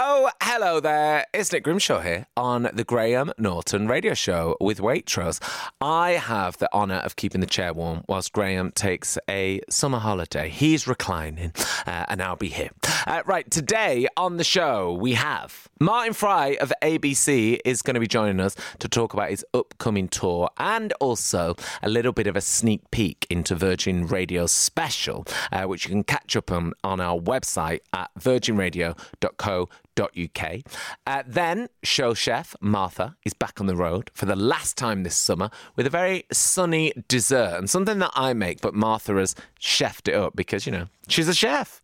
Oh, hello there. It's Nick Grimshaw here on the Graham Norton radio show with Waitrose. I have the honour of keeping the chair warm whilst Graham takes a summer holiday. He's reclining uh, and I'll be here. Uh, right, today on the show we have Martin Fry of ABC is going to be joining us to talk about his upcoming tour and also a little bit of a sneak peek into Virgin Radio's special, uh, which you can catch up on, on our website at virginradio.co.uk UK. Uh, then, show chef Martha is back on the road for the last time this summer with a very sunny dessert and something that I make, but Martha has chefed it up because, you know, she's a chef.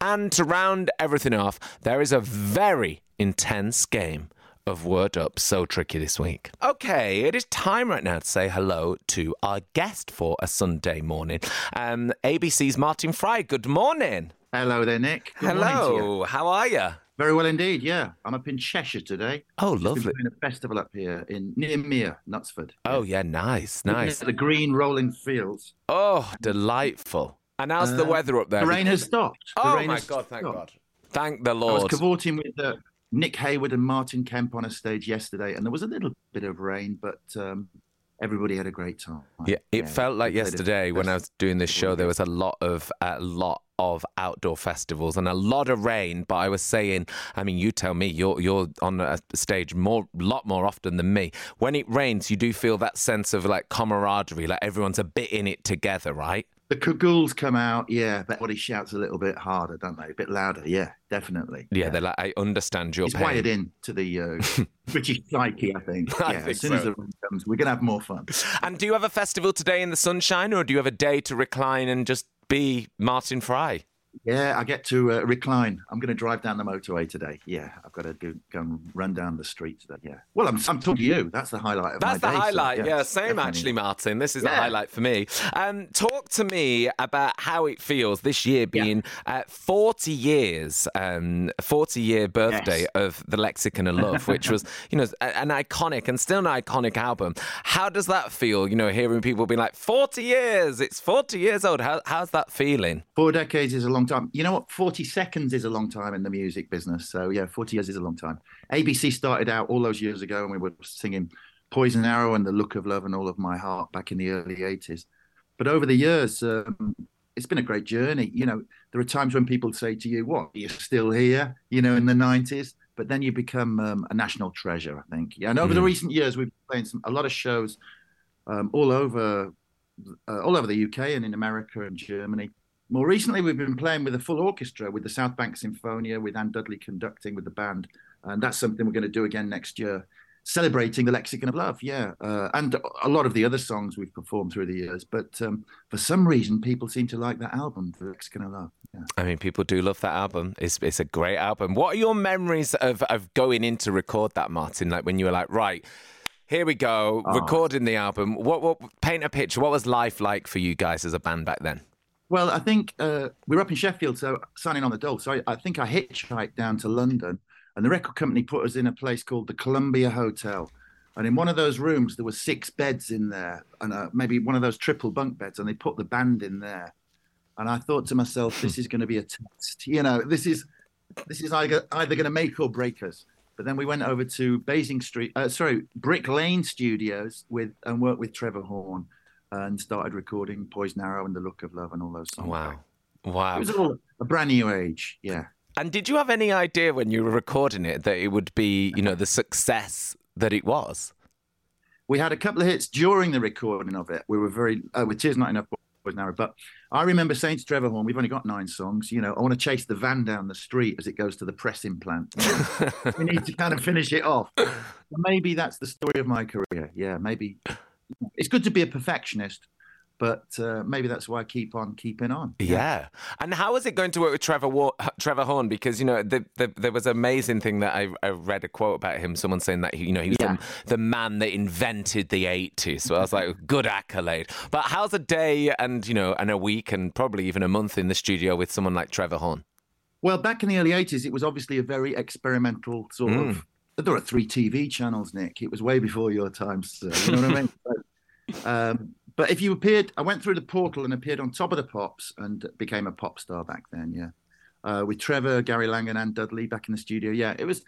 And to round everything off, there is a very intense game of Word Up so tricky this week. Okay, it is time right now to say hello to our guest for a Sunday morning. Um, ABC's Martin Fry. Good morning. Hello there, Nick. Good hello. How are you? Very well indeed. Yeah, I'm up in Cheshire today. Oh, lovely! Doing a festival up here in near Mere, Knutsford. Oh yeah, nice, nice. The green rolling fields. Oh, delightful! And how's uh, the weather up there? The rain has stopped. Oh my God! Thank God! Thank the Lord. I was cavorting with uh, Nick Heyward and Martin Kemp on a stage yesterday, and there was a little bit of rain, but um, everybody had a great time. Yeah, it yeah, felt like yesterday when I was doing this show, there was a lot of a lot of outdoor festivals and a lot of rain. But I was saying, I mean, you tell me, you're you're on a stage more, lot more often than me. When it rains, you do feel that sense of like camaraderie, like everyone's a bit in it together, right? The cagoules come out, yeah. Everybody shouts a little bit harder, don't they? A bit louder, yeah, definitely. Yeah, yeah. they're like, I understand your it's pain. wired in to the uh, British psyche, I think. I yeah, think as soon so. as the rain comes, we're gonna have more fun. And do you have a festival today in the sunshine, or do you have a day to recline and just be Martin Fry? Yeah, I get to uh, recline. I'm going to drive down the motorway today. Yeah, I've got to go, go and run down the street today. Yeah. Well, I'm, I'm talking to you. That's the highlight of That's the day, highlight. So, yeah, yeah, same definitely. actually, Martin. This is yeah. the highlight for me. Um, talk to me about how it feels this year being yeah. uh, 40 years, um, 40 year birthday yes. of the Lexicon of Love, which was, you know, an iconic and still an iconic album. How does that feel? You know, hearing people be like, 40 years, it's 40 years old. How, how's that feeling? Four decades is a long time. You know what? 40 seconds is a long time in the music business. So, yeah, 40 years is a long time. ABC started out all those years ago and we were singing Poison Arrow and The Look of Love and All of My Heart back in the early 80s. But over the years, um, it's been a great journey. You know, there are times when people say to you, What, you're still here, you know, in the 90s? But then you become um, a national treasure, I think. Yeah. And over mm. the recent years, we've been playing some, a lot of shows um, all over. Uh, all over the UK and in America and Germany. More recently, we've been playing with a full orchestra with the South Bank Sinfonia, with Anne Dudley conducting with the band. And that's something we're going to do again next year, celebrating the Lexicon of Love. Yeah. Uh, and a lot of the other songs we've performed through the years. But um, for some reason, people seem to like that album, The Lexicon of Love. Yeah. I mean, people do love that album. It's, it's a great album. What are your memories of, of going in to record that, Martin? Like when you were like, right, here we go, oh. recording the album. What, what, paint a picture. What was life like for you guys as a band back then? Well, I think uh, we were up in Sheffield, so signing on the dole. So I, I, think I hitchhiked down to London, and the record company put us in a place called the Columbia Hotel. And in one of those rooms, there were six beds in there, and uh, maybe one of those triple bunk beds, and they put the band in there. And I thought to myself, this is going to be a test. You know, this is this is either, either going to make or break us. But then we went over to Basing Street, uh, sorry, Brick Lane Studios with and worked with Trevor Horn and started recording Poison Arrow and The Look of Love and all those songs. Wow. Wow. It was all a brand new age. Yeah. And did you have any idea when you were recording it that it would be, you know, the success that it was? We had a couple of hits during the recording of it. We were very, uh, with Tears Not Enough Poison Arrow. But I remember saying to Trevor Horn, we've only got nine songs. You know, I want to chase the van down the street as it goes to the pressing plant. we need to kind of finish it off. Maybe that's the story of my career. Yeah, maybe it's good to be a perfectionist but uh, maybe that's why I keep on keeping on. Yeah. yeah. And how is it going to work with Trevor War- Trevor Horn? Because you know the, the, there was an amazing thing that I, I, read a quote about him. Someone saying that he, you know he was yeah. the, the, man that invented the '80s. So I was like, good accolade. But how's a day and you know and a week and probably even a month in the studio with someone like Trevor Horn? Well, back in the early '80s, it was obviously a very experimental sort mm. of there were three TV channels, Nick. It was way before your time, sir. You know what I mean? Um, but if you appeared, I went through the portal and appeared on top of the pops and became a pop star back then. Yeah. uh, with Trevor, Gary Langan, and Dudley back in the studio. Yeah, it was.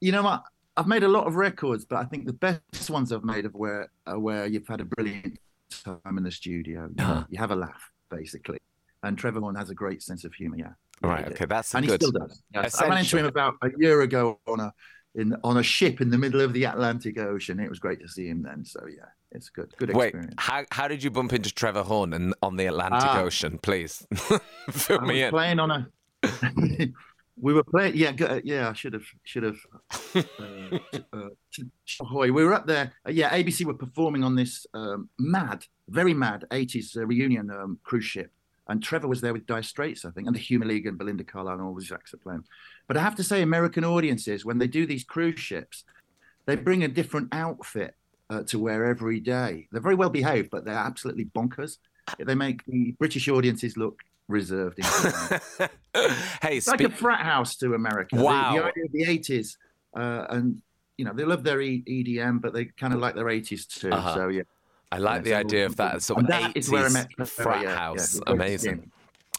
You know what? I've made a lot of records, but I think the best ones I've made are where are where you've had a brilliant time in the studio. You, Uh-huh. you have a laugh, basically. And Trevor Horn has a great sense of humor. Yeah, Right. Okay. That's and good. he still does. Yes. I ran into him about a year ago on a in on a ship in the middle of the Atlantic Ocean. It was great to see him then. So yeah, it's good. Good experience. Wait, how how did you bump into Trevor Horn in, on the Atlantic Ah. Ocean? Please fill I me in. playing on a. we were playing. Yeah, go- yeah. I should have. Should have. Uh, uh, ahoy! We were up there. Uh, yeah, ABC were performing on this um, mad, very mad '80s uh, reunion um, cruise ship, and Trevor was there with Dire Straits, I think, and the Human League and Belinda Carlisle and all the sax are playing. But I have to say, American audiences when they do these cruise ships, they bring a different outfit uh, to wear every day. They're very well behaved, but they're absolutely bonkers. They make the British audiences look reserved. In hey, it's like a frat house to America. The- Wow. The, idea of the 80s, uh, and you know, they love their e- EDM, but they kind of like their 80s too. Uh-huh. So yeah, I like yeah, the so- idea of that sort of that is where I 80s met frat yeah, yeah, house. was Amazing. him.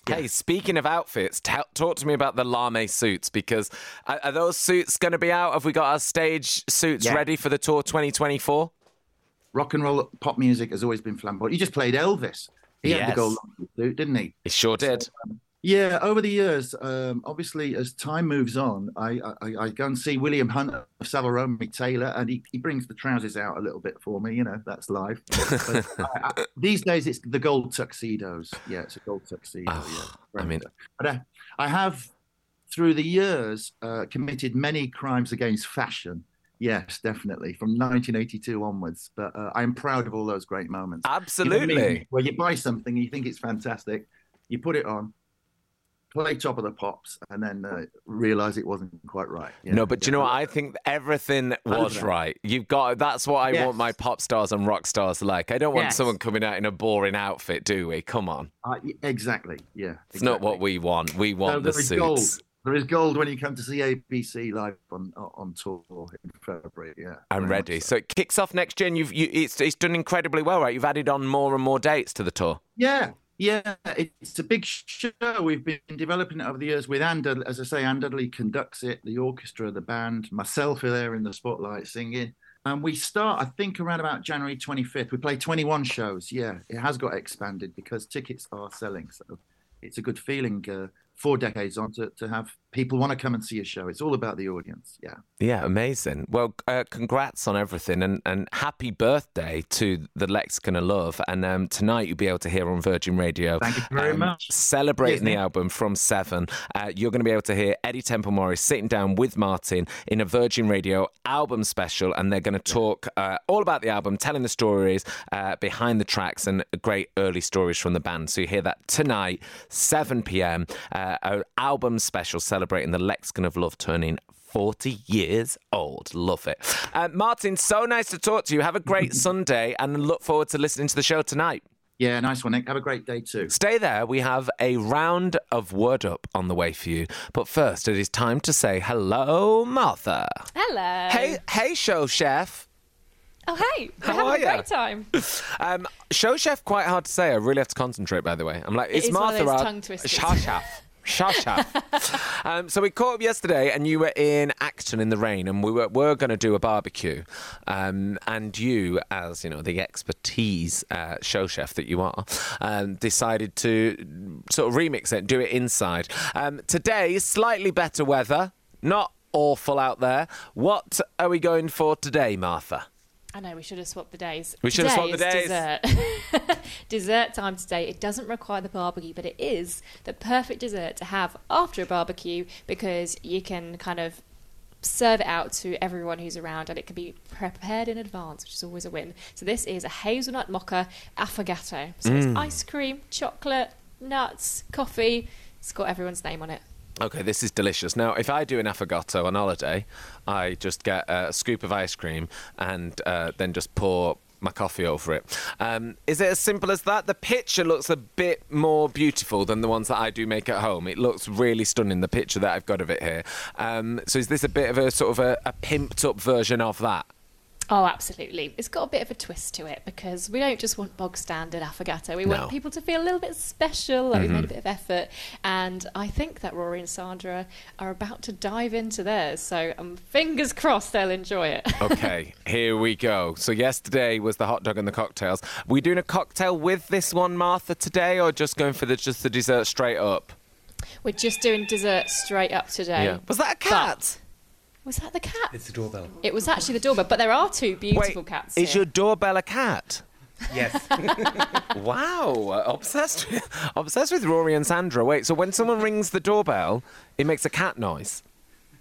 Hey, speaking of outfits, ta talk to me about the lamé suits because are, are those suits going to be out? Have we got our stage suits Yeah. ready for the tour 2024? Rock and roll pop music has always been flamboyant. You just played Elvis. He had Yes. the gold suit, didn't he? He sure did. Um, Yeah, over the years, um, obviously, as time moves on, I, I, I go and see William Hunt of Row, Taylor, and he, he brings the trousers out a little bit for me. You know, that's live. But I, I, these days, it's the gold tuxedos. Yeah, it's a gold tuxedo. Ah, yeah. I mean- but I, I have, through the years, uh, committed many crimes against fashion. Yes, definitely, from 1982 onwards. But uh, I'm proud of all those great moments. You know Absolutely. Where you buy something, you think it's fantastic, you put it on, play top of the pops, and then uh, realize it wasn't quite right. Yeah, No, but do you know what? I think everything was right. You've got that's what I Yes. want my pop stars and rock stars like. I don't want Yes. someone coming out in a boring outfit, do we? Come on. Uh, exactly. Yeah. It's not what we want. We want the there is suits. gold. There is gold when you come to see ABC live on on tour in February. Yeah. I'm ready. so. So it kicks off next year, and you've you, it's it's done incredibly well, right? You've added on more and more dates to the tour. Yeah, yeah, it's a big show. We've been developing it over the years with Andal. As I say, Anne Dudley conducts it, the orchestra, the band, myself are there in the spotlight singing. And we start, I think, around about January 25th. We play 21 shows. Yeah, it has got expanded because tickets are selling. So it's a good feeling uh, four decades on to, to have people want to come and see a show. It's all about the audience. Yeah. Yeah, amazing. Well, uh, congrats on everything, and, and happy birthday to the Lexicon of Love. And um, tonight you'll be able to hear on Virgin Radio. Thank you very um, much. Celebrating Cheers, the album from Seven. Uh, you're going to be able to hear Eddie Temple Morris sitting down with Martin in a Virgin Radio album special, and they're going to talk uh, all about the album, telling the stories uh, behind the tracks and great early stories from the band. So you hear that tonight, 7 p.m. Uh, an album special celebrating the Lexicon of Love turning 40 years old. Love it. Uh, Martin, so nice to talk to you. Have a great Sunday and look forward to listening to the show tonight. Yeah, nice one, Nick. Have a great day too. Stay there. We have a round of Word Up on the way for you. But first, it is time to say hello, Martha. Hello. Hey, hey, show chef. Oh, hey. We're How having are a ya? great time. Um, show chef, quite hard to say. I really have to concentrate. By the way, I'm like, it's is one of Martha. those our- tongue twisters. Show Show chef. um, so we caught up yesterday, and you were in Acton in the rain, and we were, were going to do a barbecue. Um, and you, as you know, the expertise uh, show chef that you are, um, decided to sort of remix it, and do it inside. Um, today, slightly better weather, not awful out there. What are we going for today, Martha? I know we should have swapped the days. We should have swapped the days. Dessert. dessert time today. It doesn't require the barbecue, but it is the perfect dessert to have after a barbecue because you can kind of serve it out to everyone who's around and it can be prepared in advance, which is always a win. So this is a hazelnut mocha affogato. So Mm. it's ice cream, chocolate, nuts, coffee. It's got everyone's name on it. Okay, this is delicious. Now, if I do an affogato on holiday, I just get a scoop of ice cream and uh, then just pour my coffee over it. Um, is it as simple as that? The picture looks a bit more beautiful than the ones that I do make at home. It looks really stunning, the picture that I've got of it here. Um, so is this a bit of a sort of a, a pimped up version of that? Oh, absolutely. It's got a bit of a twist to it because we don't just want bog standard affogato. We No. want people to feel a little bit special, like we made a bit of effort. And I think that Rory and Sandra are about to dive into theirs. So um, fingers crossed they'll enjoy it. Okay, here we go. So yesterday was the hot dog and the cocktails. we doing a cocktail with this one, Martha, today, or just going for the just the dessert straight up? We're just doing dessert straight up today. Yeah. Was that a cat? But- was that the cat? It's the doorbell. It was actually the doorbell, but there are two beautiful Wait, cats. is here. your doorbell a cat? Yes. Wow, obsessed with, obsessed with Rory and Sandra. Wait, so when someone rings the doorbell, it makes a cat noise.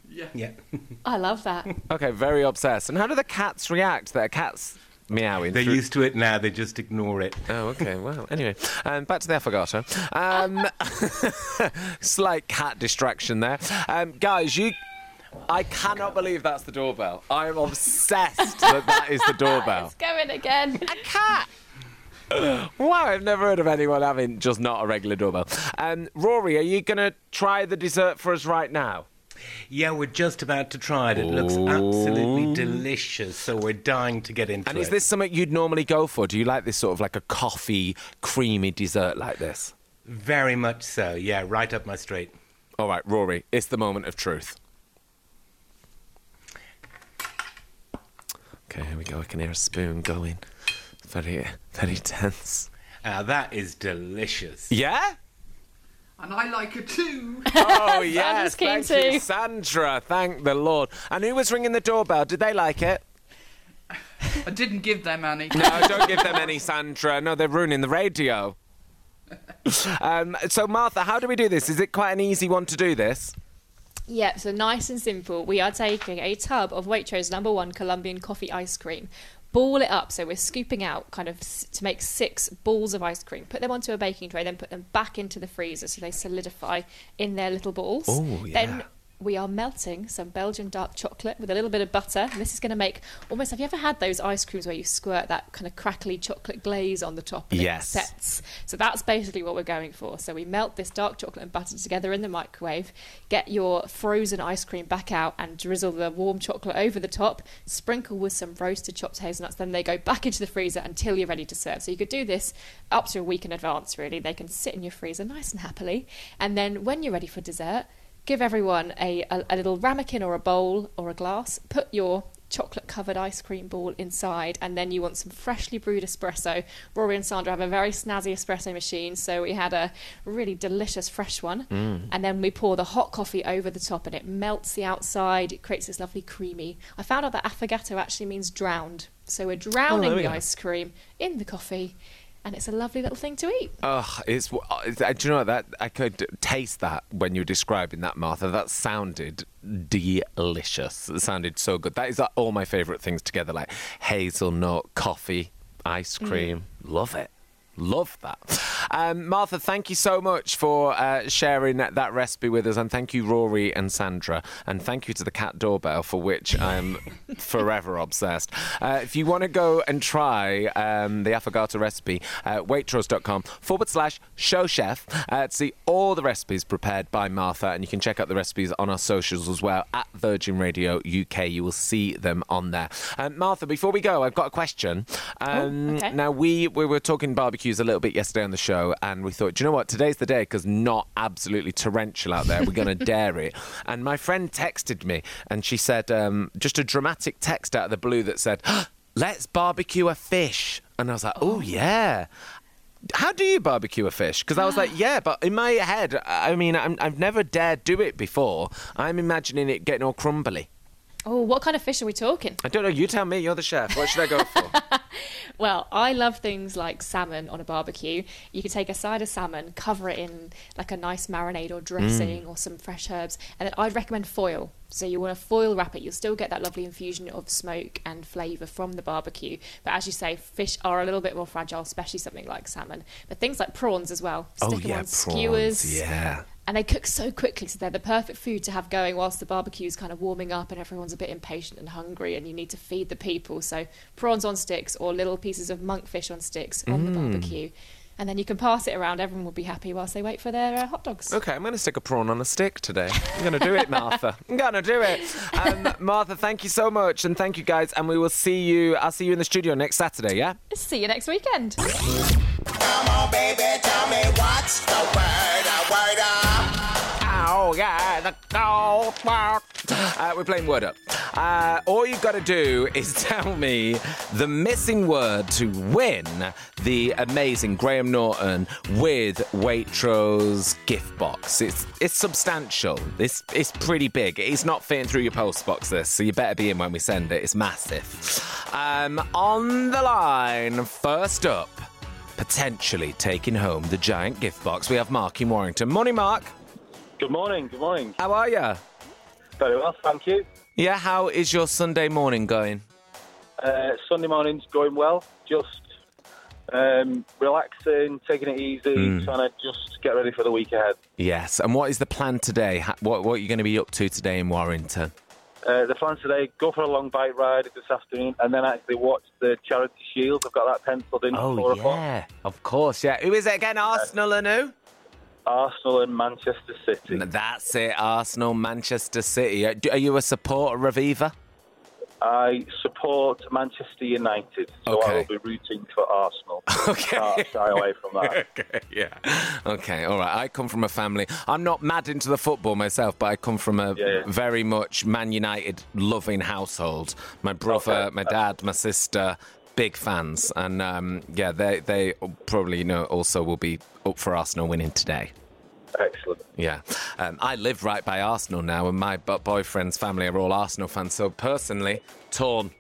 yeah. Yeah. I love that. Okay, very obsessed. And how do the cats react? That a cat's meowing. They're through- used to it now. They just ignore it. Oh, okay. Well, anyway, um, back to the affogato. Um, slight cat distraction there, um, guys. You, I cannot believe that's the doorbell. I'm obsessed that that is the doorbell. It's going again. A cat. Wow, I've never heard of anyone having just not a regular doorbell. Um, Rory, are you going to try the dessert for us right now? Yeah, we're just about to try it. It looks absolutely delicious, so we're dying to get into it. And it. is this something you'd normally go for? Do you like this sort of like a coffee, creamy dessert like this? Very much so. Yeah, right up my street. All right, Rory, it's the moment of truth. Okay, here we go. I can hear a spoon going. Very, very tense. Now that is delicious. Yeah? And I like it too. Oh, yes. keen Thank you. Sandra. Thank the Lord. And who was ringing the doorbell? Did they like it? I didn't give them any. No, don't give them any, Sandra. No, they're ruining the radio. Um, so, Martha, how do we do this? Is it quite an easy one to do this? Yep, so nice and simple. We are taking a tub of Waitrose number one Colombian coffee ice cream, ball it up. So we're scooping out kind of to make six balls of ice cream. Put them onto a baking tray, then put them back into the freezer so they solidify in their little balls. Oh, yeah. Then we are melting some Belgian dark chocolate with a little bit of butter. And this is going to make almost. Have you ever had those ice creams where you squirt that kind of crackly chocolate glaze on the top and Yes. it sets? So that's basically what we're going for. So we melt this dark chocolate and butter together in the microwave. Get your frozen ice cream back out and drizzle the warm chocolate over the top. Sprinkle with some roasted chopped hazelnuts. Then they go back into the freezer until you're ready to serve. So you could do this up to a week in advance. Really, they can sit in your freezer nice and happily. And then when you're ready for dessert give everyone a, a, a little ramekin or a bowl or a glass, put your chocolate covered ice cream ball inside, and then you want some freshly brewed espresso. Rory and Sandra have a very snazzy espresso machine, so we had a really delicious fresh one. Mm. And then we pour the hot coffee over the top, and it melts the outside, it creates this lovely creamy. I found out that affogato actually means drowned, so we're oh, drowning there we the go. ice cream in the coffee. And it's a lovely little thing to eat. Oh, it's. uh, Do you know what that I could taste that when you were describing that, Martha? That sounded delicious. It sounded so good. That is uh, all my favourite things together, like hazelnut, coffee, ice cream. Love it. Love that. Um, Martha, thank you so much for uh, sharing that, that recipe with us. And thank you, Rory and Sandra. And thank you to the cat doorbell, for which I'm forever obsessed. Uh, if you want to go and try um, the affogato recipe, uh, waitrose.com forward slash show chef uh, to see all the recipes prepared by Martha. And you can check out the recipes on our socials as well at Virgin Radio UK. You will see them on there. Um, Martha, before we go, I've got a question. Um, okay. Now, we, we were talking barbecues a little bit yesterday on the show, and we thought, do you know what? Today's the day because not absolutely torrential out there. We're going to dare it. And my friend texted me, and she said, um, just a dramatic text out of the blue that said, let's barbecue a fish. And I was like, oh, yeah. How do you barbecue a fish? Because I was like, yeah, but in my head, I mean, I'm, I've never dared do it before. I'm imagining it getting all crumbly. Oh, what kind of fish are we talking? I don't know. You tell me. You're the chef. What should I go for? Well, I love things like salmon on a barbecue. You could take a side of salmon, cover it in like a nice marinade or dressing mm. or some fresh herbs, and then I'd recommend foil. So you want to foil wrap it. You'll still get that lovely infusion of smoke and flavour from the barbecue. But as you say, fish are a little bit more fragile, especially something like salmon. But things like prawns as well. Oh, Stick oh them yeah, on prawns. skewers. Yeah. And they cook so quickly, so they're the perfect food to have going whilst the barbecue's kind of warming up and everyone's a bit impatient and hungry and you need to feed the people. So prawns on sticks or little pieces of monkfish on sticks on the Mm. barbecue. and then you can pass it around. Everyone will be happy whilst they wait for their uh, hot dogs. Okay, I'm going to stick a prawn on a stick today. I'm going to do it, Martha. I'm going to do it. Um, Martha, thank you so much, and thank you guys. And we will see you. I'll see you in the studio next Saturday. Yeah. See you next weekend. Yeah, the. Uh, we're playing Word Up. Uh, all you've got to do is tell me the missing word to win the amazing Graham Norton with Waitrose gift box. It's it's substantial. It's it's pretty big. It's not fitting through your post box. This, so you better be in when we send it. It's massive. Um, on the line, first up, potentially taking home the giant gift box. We have Mark in Warrington. Morning, Mark. Good morning. Good morning. How are you? Very well, thank you. Yeah, how is your Sunday morning going? Uh, Sunday morning's going well. Just um, relaxing, taking it easy, Hmm. trying to just get ready for the week ahead. Yes, and what is the plan today? What, what are you going to be up to today in Warrington? Uh, the plan today: go for a long bike ride this afternoon, and then actually watch the Charity Shield. I've got that penciled in for four o'clock. Oh, yeah, of course, yeah. Who is it again? Arsenal and who? Arsenal and Manchester City. That's it, Arsenal, Manchester City. Uh, Are you a supporter of either? I support Manchester United, so I will be rooting for Arsenal. Okay. Can't shy away from that. okay, yeah. Okay, all right. I come from a family. I'm not mad into the football myself, but I come from a Yeah, yeah. very much Man United loving household. My brother, Okay. my dad, my sister, big fans, and um, yeah, they they probably you know also will be up for Arsenal winning today. Excellent. Yeah, um, I live right by Arsenal now, and my boyfriend's family are all Arsenal fans. So personally, torn.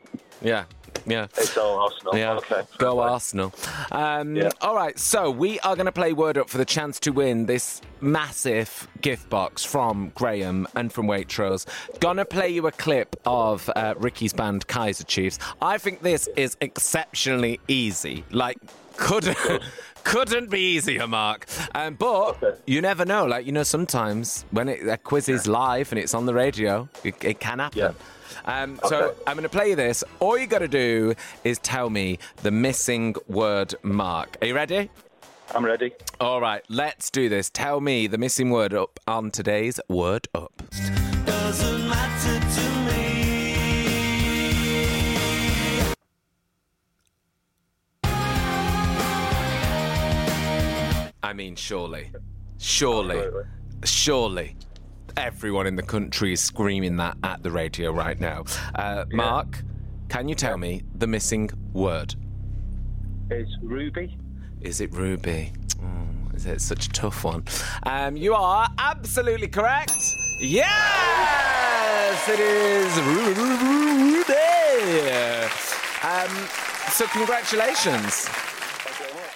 Yeah, yeah. It's all Arsenal. Yeah, Okay. go. Arsenal. Um, Yeah. All right, so we are going to play Word Up for the chance to win this massive gift box from Graham and from Waitrose. Gonna play you a clip of uh, Ricky's band Kaiser Chiefs. I think this is exceptionally easy. Like, couldn't. Couldn't be easier, Mark. Um, but Okay. you never know. Like you know, sometimes when it, a quiz is live and it's on the radio, it, it can happen. Yeah. Um, So I'm going to play you this. All you got to do is tell me the missing word mark. Are you ready? I'm ready. All right, let's do this. Tell me the missing word up on today's Word Up. I mean, surely, surely, Absolutely. surely. Everyone in the country is screaming that at the radio right now. Uh, Mark, can you tell me the missing word? It's Ruby. Is it Ruby? Oh, is it such a tough one? Um, you are absolutely correct. Yes, it is Ruby. Um, so congratulations.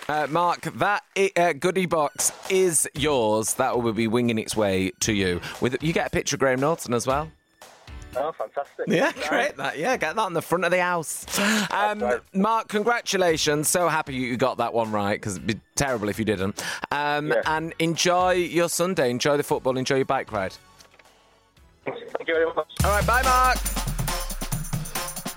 Uh, Mark, that uh, goodie box is yours. That will be winging its way to you. With you get a picture of Graham Norton as well. Oh, fantastic. Yeah, great. That yeah, get that on the front of the house. Um, right. Mark, congratulations! So happy you got that one right because it'd be terrible if you didn't. Um, Yeah. And enjoy your Sunday. Enjoy the football. Enjoy your bike ride. Thank you very much. All right, bye, Mark.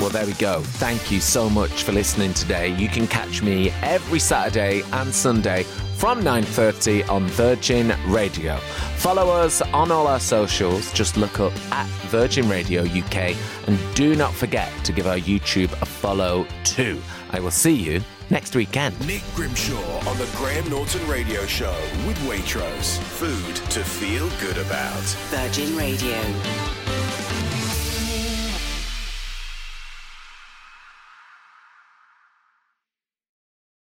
Well, there we go. Thank you so much for listening today. You can catch me every Saturday and Sunday from 9:30 on Virgin Radio. Follow us on all our socials. Just look up at Virgin Radio UK and do not forget to give our YouTube a follow too. I will see you next weekend. Nick Grimshaw on the Graham Norton Radio Show with Waitrose. Food to feel good about. Virgin Radio.